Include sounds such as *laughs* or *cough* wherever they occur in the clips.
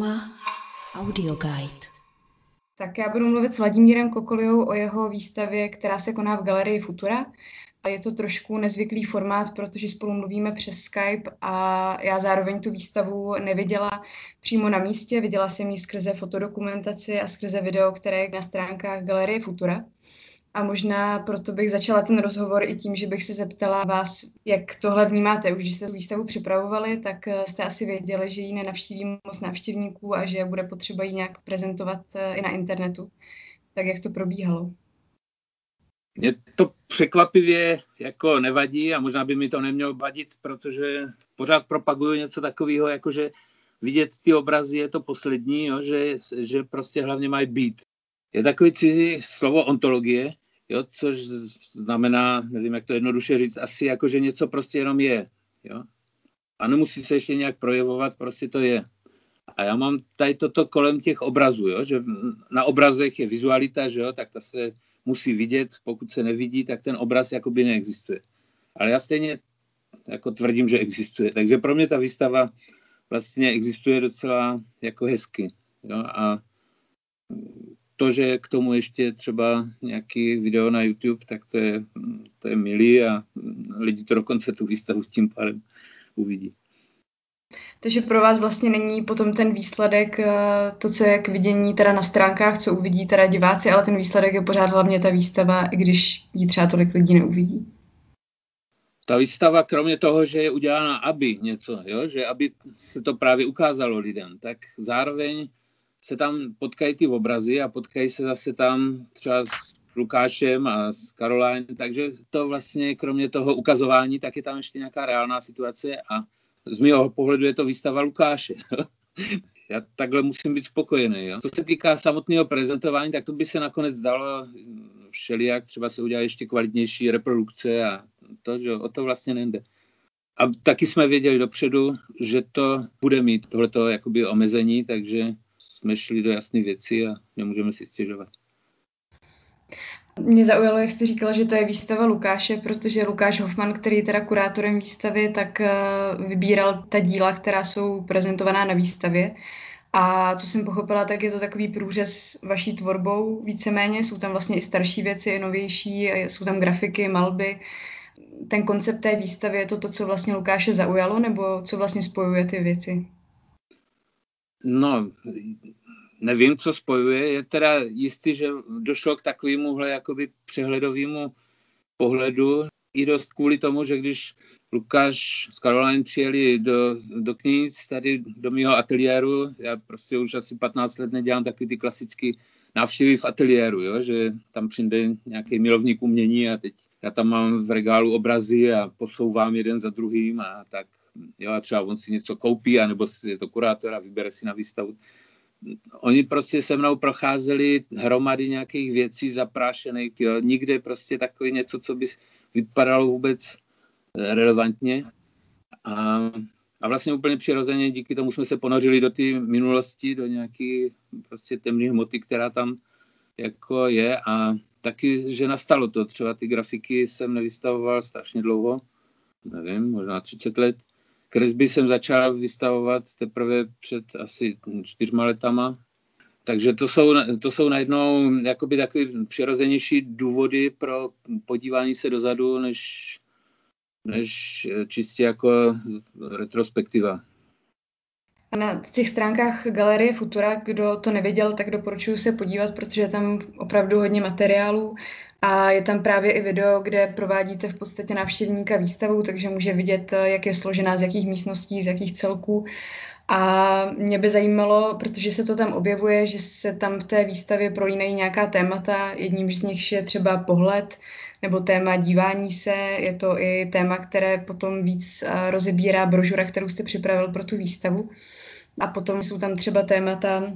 Trauma Audio Guide. Tak já budu mluvit s Vladimírem Kokoliou o jeho výstavě, která se koná v galerii Futura. A je to trošku nezvyklý formát, protože spolu mluvíme přes Skype a já zároveň tu výstavu neviděla přímo na místě. Viděla jsem ji skrze fotodokumentaci a skrze video, které je na stránkách galerie Futura. A možná proto bych začala ten rozhovor i tím, že bych se zeptala vás, jak tohle vnímáte. Už když jste tu výstavu připravovali, tak eh, jste asi věděli, že ji nenavštíví moc návštěvníků a že bude potřeba ji nějak prezentovat eh, i na internetu. Tak jak to probíhalo? Mě to překvapivě jako nevadí a možná by mi to nemělo vadit, protože pořád propaguju něco takového, jako že vidět ty obrazy je to poslední, jo, že, že prostě hlavně mají být. Je takový cizí slovo ontologie, jo, což znamená, nevím, jak to jednoduše říct, asi jako, že něco prostě jenom je, jo. A nemusí se ještě nějak projevovat, prostě to je. A já mám tady toto kolem těch obrazů, jo, že na obrazech je vizualita, že jo, tak ta se musí vidět, pokud se nevidí, tak ten obraz jakoby neexistuje. Ale já stejně jako tvrdím, že existuje. Takže pro mě ta výstava vlastně existuje docela jako hezky. Jo? A to, že k tomu ještě třeba nějaký video na YouTube, tak to je, to je milý a lidi to dokonce tu výstavu tím pádem uvidí. Takže pro vás vlastně není potom ten výsledek eh, to, co je k vidění teda na stránkách, co uvidí teda diváci, ale ten výsledek je pořád hlavně ta výstava, i když ji třeba tolik lidí neuvidí. Ta výstava, kromě toho, že je udělána, aby něco, jo, že aby se to právě ukázalo lidem, tak zároveň se tam potkají ty obrazy a potkají se zase tam třeba s Lukášem a s Caroline, takže to vlastně kromě toho ukazování, tak je tam ještě nějaká reálná situace a z mého pohledu je to výstava Lukáše. *laughs* Já takhle musím být spokojený. Jo. Co se týká samotného prezentování, tak to by se nakonec dalo všelijak, třeba se udělat ještě kvalitnější reprodukce a to, že o to vlastně nejde. A taky jsme věděli dopředu, že to bude mít tohleto jakoby omezení, takže jsme šli do jasné věci a nemůžeme si stěžovat. Mě zaujalo, jak jste říkala, že to je výstava Lukáše, protože Lukáš Hofman, který je teda kurátorem výstavy, tak eh, vybíral ta díla, která jsou prezentovaná na výstavě. A co jsem pochopila, tak je to takový průřez vaší tvorbou víceméně. Jsou tam vlastně i starší věci, i novější, jsou tam grafiky, malby. Ten koncept té výstavy je to to, co vlastně Lukáše zaujalo, nebo co vlastně spojuje ty věci? No, nevím, co spojuje. Je teda jistý, že došlo k takovémuhle jakoby přehledovému pohledu i dost kvůli tomu, že když Lukáš s Caroline přijeli do, do kniz tady do mého ateliéru, já prostě už asi 15 let nedělám takový ty klasické návštěvy v ateliéru, jo? že tam přijde nějaký milovník umění a teď já tam mám v regálu obrazy a posouvám jeden za druhým a tak jo, a třeba on si něco koupí, anebo si je to kurátor a vybere si na výstavu oni prostě se mnou procházeli hromady nějakých věcí zaprášených, jo. nikde prostě takový něco, co by vypadalo vůbec eh, relevantně. A, a vlastně úplně přirozeně díky tomu jsme se ponořili do té minulosti, do nějaké prostě temné hmoty, která tam jako je a taky, že nastalo to. Třeba ty grafiky jsem nevystavoval strašně dlouho, nevím, možná 30 let Kresby jsem začal vystavovat teprve před asi čtyřma letama, takže to jsou, to jsou najednou jakoby takové přirozenější důvody pro podívání se dozadu, než, než čistě jako retrospektiva. Na těch stránkách Galerie Futura, kdo to neviděl, tak doporučuji se podívat, protože je tam opravdu hodně materiálů a je tam právě i video, kde provádíte v podstatě návštěvníka výstavu, takže může vidět, jak je složená, z jakých místností, z jakých celků. A mě by zajímalo, protože se to tam objevuje, že se tam v té výstavě prolínají nějaká témata. Jedním z nich je třeba pohled nebo téma dívání se. Je to i téma, které potom víc rozebírá brožura, kterou jste připravil pro tu výstavu. A potom jsou tam třeba témata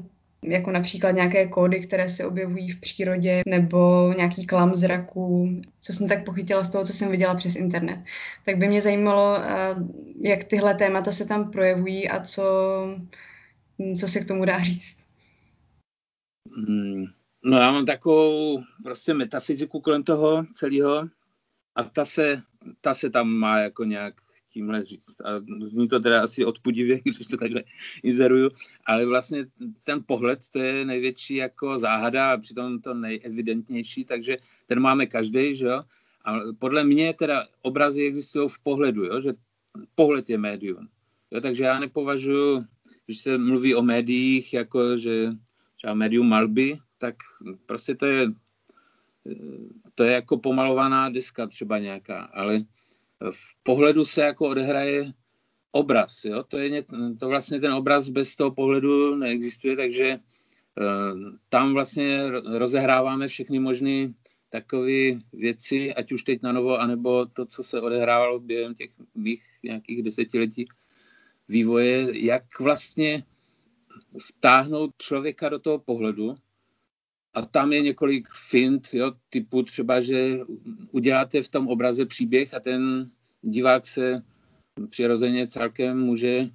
jako například nějaké kódy, které se objevují v přírodě, nebo nějaký klam zraku, co jsem tak pochytila z toho, co jsem viděla přes internet. Tak by mě zajímalo, eh, jak tyhle témata se tam projevují a co, co se k tomu dá říct. Hmm. No já mám takovou prostě metafyziku kolem toho celého a ta se, ta se tam má jako nějak tímhle říct. A zní to teda asi odpudivě, *laughs* když to takhle inzeruju, ale vlastně ten pohled, to je největší jako záhada a přitom to nejevidentnější, takže ten máme každý, že jo. A podle mě teda obrazy existují v pohledu, jo? že pohled je médium. Jo? Takže já nepovažuji, když se mluví o médiích, jako že třeba médium malby, tak prostě to je, to je jako pomalovaná deska třeba nějaká, ale v pohledu se jako odehraje obraz. Jo? To, je, to vlastně ten obraz bez toho pohledu neexistuje, takže uh, tam vlastně rozehráváme všechny možné takové věci, ať už teď na novo, anebo to, co se odehrávalo během těch mých nějakých desetiletí vývoje, jak vlastně vtáhnout člověka do toho pohledu. A tam je několik fint, jo, typu třeba, že uděláte v tom obraze příběh a ten divák se přirozeně celkem může uh,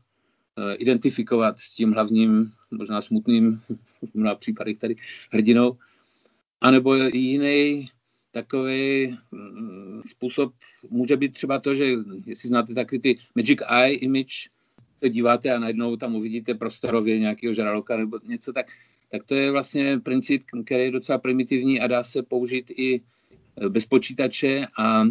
identifikovat s tím hlavním, možná smutným, *laughs* v mnoha případech tady hrdinou, anebo jiný takový mm, způsob může být třeba to, že jestli znáte takový ty Magic Eye image, díváte a najednou tam uvidíte prostorově nějakého žraloka nebo něco, tak, tak to je vlastně princip, který je docela primitivní a dá se použít i bez počítače a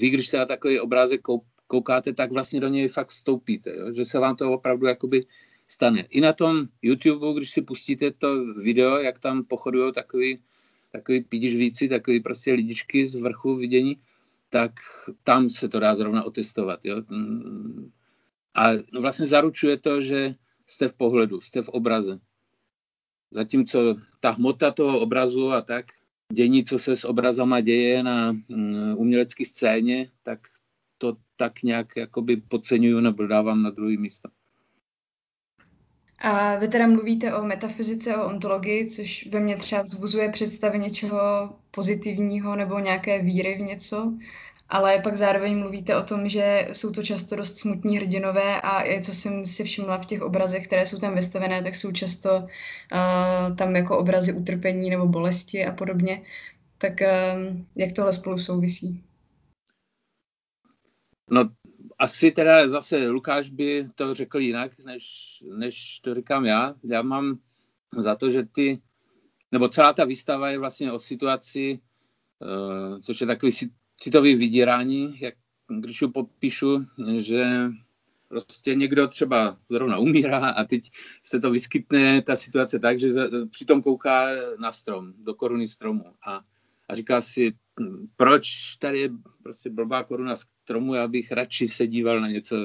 vy, když se na takový obrázek koukáte, tak vlastně do něj fakt vstoupíte, jo? že se vám to opravdu jakoby stane. I na tom YouTube, když si pustíte to video, jak tam pochodují takový takový pídižvíci, takový prostě lidičky z vrchu vidění, tak tam se to dá zrovna otestovat. Jo? A vlastně zaručuje to, že jste v pohledu, jste v obraze. Zatímco ta hmota toho obrazu a tak, dění, co se s obrazama děje na mm, umělecké scéně, tak to tak nějak jakoby podceňuju nebo dávám na druhý místo. A vy teda mluvíte o metafyzice, o ontologii, což ve mně třeba vzbuzuje představy něčeho pozitivního nebo nějaké víry v něco, ale pak zároveň mluvíte o tom, že jsou to často dost smutní hrdinové a co jsem si všimla v těch obrazech, které jsou tam vystavené, tak jsou často uh, tam jako obrazy utrpení nebo bolesti a podobně. Tak uh, jak tohle spolu souvisí? No asi teda zase Lukáš by to řekl jinak, než, než to říkám já. Já mám za to, že ty, nebo celá ta výstava je vlastně o situaci, uh, což je takový citový vydírání, jak když ho popíšu, že prostě někdo třeba zrovna umírá a teď se to vyskytne, ta situace tak, že přitom kouká na strom, do koruny stromu a, a říká si, proč tady je prostě blbá koruna stromu, já bych radši se díval na něco.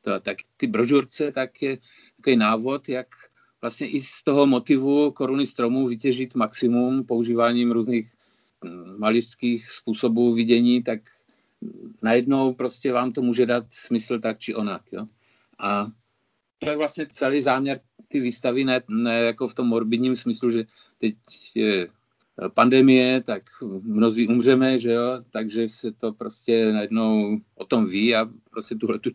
To, tak ty brožurce, tak je takový návod, jak vlastně i z toho motivu koruny stromu vytěžit maximum používáním různých hm, malířských způsobů vidění, tak najednou prostě vám to může dát smysl tak či onak. Jo? A to je vlastně celý záměr ty výstavy, ne, ne jako v tom morbidním smyslu, že teď je pandemie, tak mnozí umřeme, že jo, takže se to prostě najednou o tom ví a prostě tuhle tu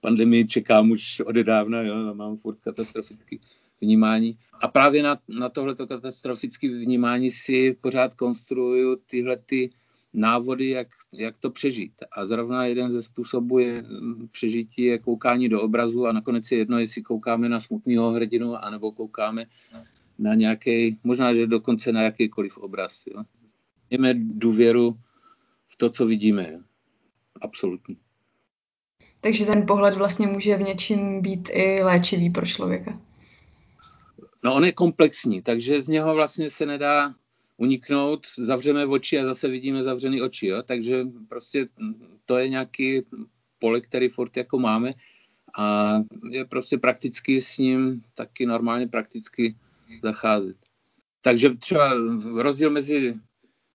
pandemii čekám už odedávna, jo, mám furt katastrofický vnímání. A právě na, na tohleto katastrofické vnímání si pořád konstruuju tyhle ty návody, jak, jak to přežít. A zrovna jeden ze způsobů je mm, přežití je koukání do obrazu a nakonec je jedno, jestli koukáme na smutného hrdinu, anebo koukáme na nějaký, možná, že dokonce na jakýkoliv obraz. Jo. Mějme důvěru v to, co vidíme. Jo. Absolutně. Takže ten pohled vlastně může v něčím být i léčivý pro člověka. No on je komplexní, takže z něho vlastně se nedá uniknout, zavřeme oči a zase vidíme zavřený oči, jo? takže prostě to je nějaký pole, který furt jako máme a je prostě prakticky s ním taky normálně prakticky zacházet. Takže třeba rozdíl mezi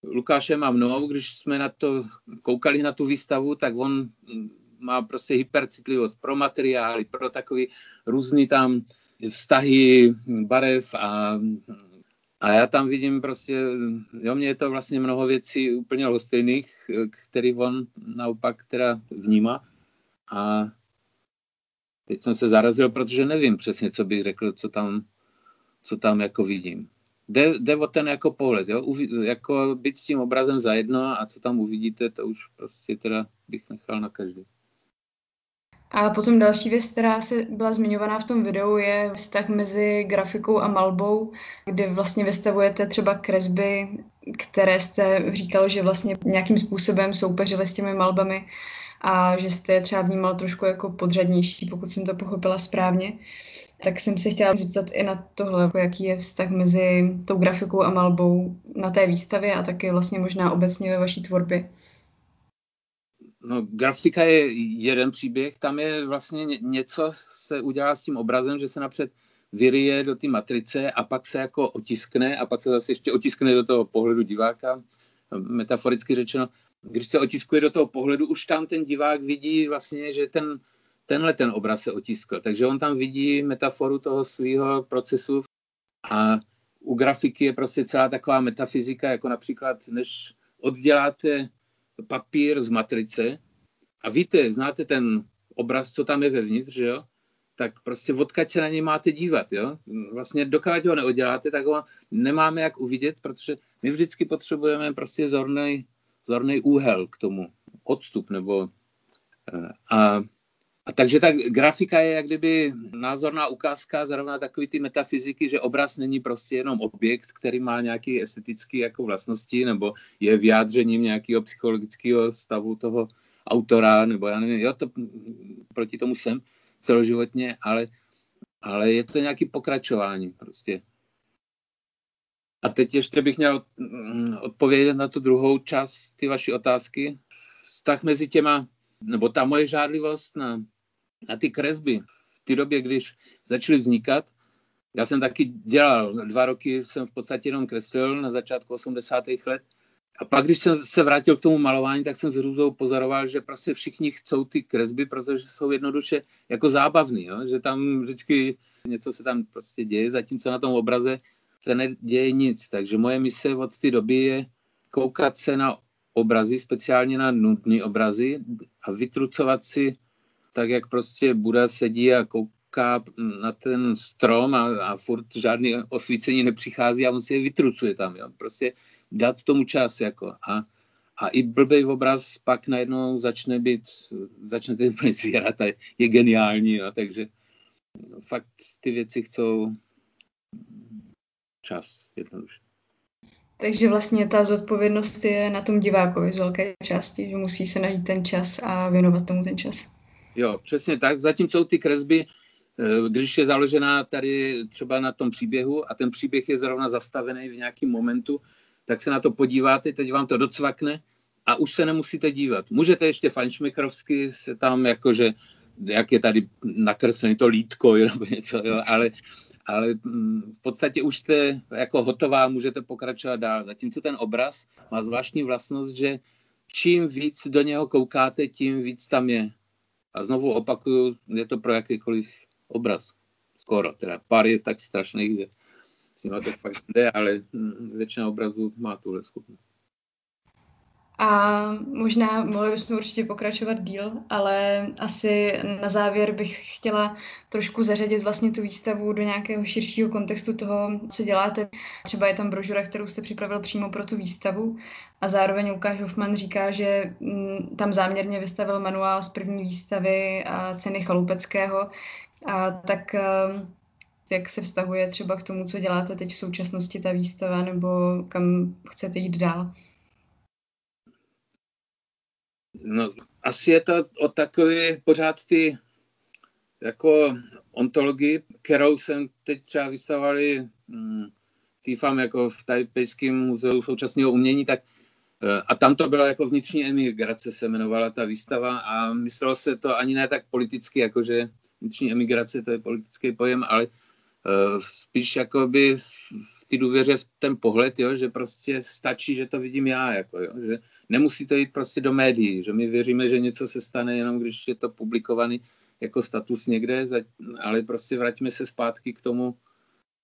Lukášem a mnou, když jsme na to koukali na tu výstavu, tak on má prostě hypercitlivost pro materiály, pro takový různý tam vztahy barev a, a já tam vidím prostě, jo, mě je to vlastně mnoho věcí úplně lhostejných, který on naopak teda vnímá a teď jsem se zarazil, protože nevím přesně, co bych řekl, co tam co tam jako vidím. Jde, jde o ten jako pohled, jo? Uvi, jako být s tím obrazem zajedno a co tam uvidíte, to už prostě teda bych nechal na každý. A potom další věc, která se byla zmiňovaná v tom videu, je vztah mezi grafikou a malbou, kdy vlastně vystavujete třeba kresby, které jste říkal, že vlastně nějakým způsobem soupeřili s těmi malbami a že jste je třeba vnímal trošku jako podřadnější, pokud jsem to pochopila správně. Tak jsem se chtěla zeptat i na tohle, jako jaký je vztah mezi tou grafikou a malbou na té výstavě a taky vlastně možná obecně ve vaší tvorbě. No, grafika je jeden příběh, tam je vlastně něco se udělá s tím obrazem, že se napřed vyryje do té matrice a pak se jako otiskne a pak se zase ještě otiskne do toho pohledu diváka, metaforicky řečeno. Když se otiskuje do toho pohledu, už tam ten divák vidí vlastně, že ten, tenhle ten obraz se otiskl. Takže on tam vidí metaforu toho svého procesu a u grafiky je prostě celá taková metafyzika, jako například, než odděláte papír z matrice a víte, znáte ten obraz, co tam je vevnitř, že jo? tak prostě odkaď se na něj máte dívat. Jo? Vlastně dokud ho neodděláte, tak ho nemáme jak uvidět, protože my vždycky potřebujeme prostě zorný, zorný úhel k tomu, odstup nebo eh, a, a takže ta grafika je jak kdyby názorná ukázka zrovna takový ty metafyziky, že obraz není prostě jenom objekt, který má nějaké estetické jako vlastnosti nebo je vyjádřením nějakého psychologického stavu toho autora, nebo já nevím, jo, to proti tomu jsem, celoživotně, ale, ale je to nějaký pokračování prostě. A teď ještě bych měl mm, odpovědět na tu druhou část ty vaší otázky. Vztah mezi těma, nebo ta moje žádlivost na, na ty kresby v té době, když začaly vznikat, já jsem taky dělal, dva roky jsem v podstatě jenom kreslil na začátku 80. let a pak, když jsem se vrátil k tomu malování, tak jsem s hrůzou pozoroval, že prostě všichni chcou ty kresby, protože jsou jednoduše jako zábavný, jo? že tam vždycky něco se tam prostě děje, zatímco na tom obraze se neděje nic. Takže moje mise od té doby je koukat se na obrazy, speciálně na nudné obrazy a vytrucovat si tak, jak prostě Buda sedí a kouká na ten strom a, a furt žádný osvícení nepřichází a on si je vytrucuje tam. Jo? Prostě dát tomu čas. Jako. A, a i blbej obraz pak najednou začne být, začne ten úplně zírat a je geniální. Jo. Takže no, fakt ty věci chcou čas jednoduše. Takže vlastně ta zodpovědnost je na tom divákovi z velké části, že musí se najít ten čas a věnovat tomu ten čas. Jo, přesně tak. Zatím jsou ty kresby, eh, když je založená tady třeba na tom příběhu a ten příběh je zrovna zastavený v nějakém momentu, tak se na to podíváte, teď vám to docvakne a už se nemusíte dívat. Můžete ještě fanšmekrovsky se tam jakože, jak je tady nakreslený to lítko nebo něco, jo, ale, ale mm, v podstatě už jste jako hotová, můžete pokračovat dál. Zatímco ten obraz má zvláštní vlastnost, že čím víc do něho koukáte, tím víc tam je. A znovu opakuju, je to pro jakýkoliv obraz. Skoro, teda pár je tak strašných, že s nimi to fakt jde, ale hm, většina obrazů má tuhle schopnost. A možná mohli bychom určitě pokračovat díl, ale asi na závěr bych chtěla trošku zařadit vlastně tu výstavu do nějakého širšího kontextu toho, co děláte. Třeba je tam brožura, kterou jste připravil přímo pro tu výstavu a zároveň Lukáš Hoffman říká, že hm, tam záměrně vystavil manuál z první výstavy a ceny Chalupeckého. A tak hm, jak se vztahuje třeba k tomu, co děláte teď v současnosti ta výstava, nebo kam chcete jít dál? No, asi je to o takové pořád ty jako ontologii, kterou jsem teď třeba vystavovali hm, TIFAM jako v Tajpejském muzeu současného umění, tak eh, a tam to byla jako vnitřní emigrace se jmenovala ta výstava a myslelo se to ani ne tak politicky, jakože vnitřní emigrace to je politický pojem, ale Eh, spíš jakoby v, v ty důvěře v ten pohled, jo, že prostě stačí, že to vidím já, jako, jo, že nemusí to jít prostě do médií, že my věříme, že něco se stane jenom, když je to publikovaný jako status někde, ale prostě vraťme se zpátky k tomu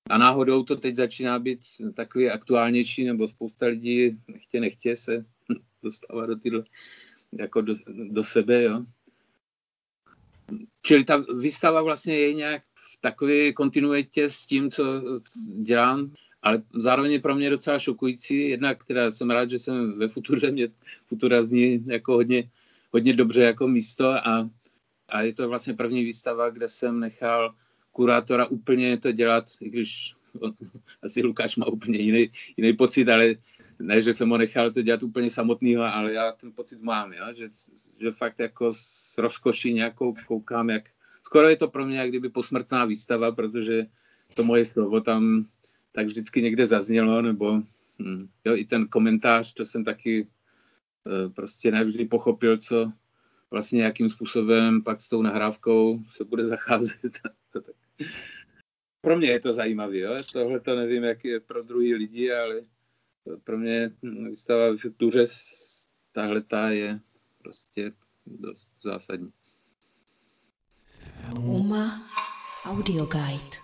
a náhodou to teď začíná být takový aktuálnější, nebo spousta lidí nechtě nechtě se *laughs* dostává do tyhle, jako do, do sebe, jo. Čili ta výstava vlastně je nějak takové kontinuitě s tím, co dělám, ale zároveň je pro mě docela šokující. Jednak teda jsem rád, že jsem ve Futuře, mě Futura zní jako hodně, hodně dobře jako místo a a je to vlastně první výstava, kde jsem nechal kurátora úplně to dělat, i když *laughs* asi Lukáš má úplně jiný, jiný pocit, ale ne, že jsem ho nechal to dělat úplně samotného, ale já ten pocit mám, jo? Že, že fakt jako s rozkoší nějakou koukám, jak skoro je to pro mě jak kdyby posmrtná výstava, protože to moje slovo tam tak vždycky někde zaznělo, nebo hm, jo, i ten komentář, to jsem taky e, prostě nevždy pochopil, co vlastně jakým způsobem pak s tou nahrávkou se bude *laughs* zacházet. pro mě je to zajímavé, jo? tohle to nevím, jak je pro druhý lidi, ale pro mě výstava v tuře tahle ta je prostě dost zásadní. UMA Audio Guide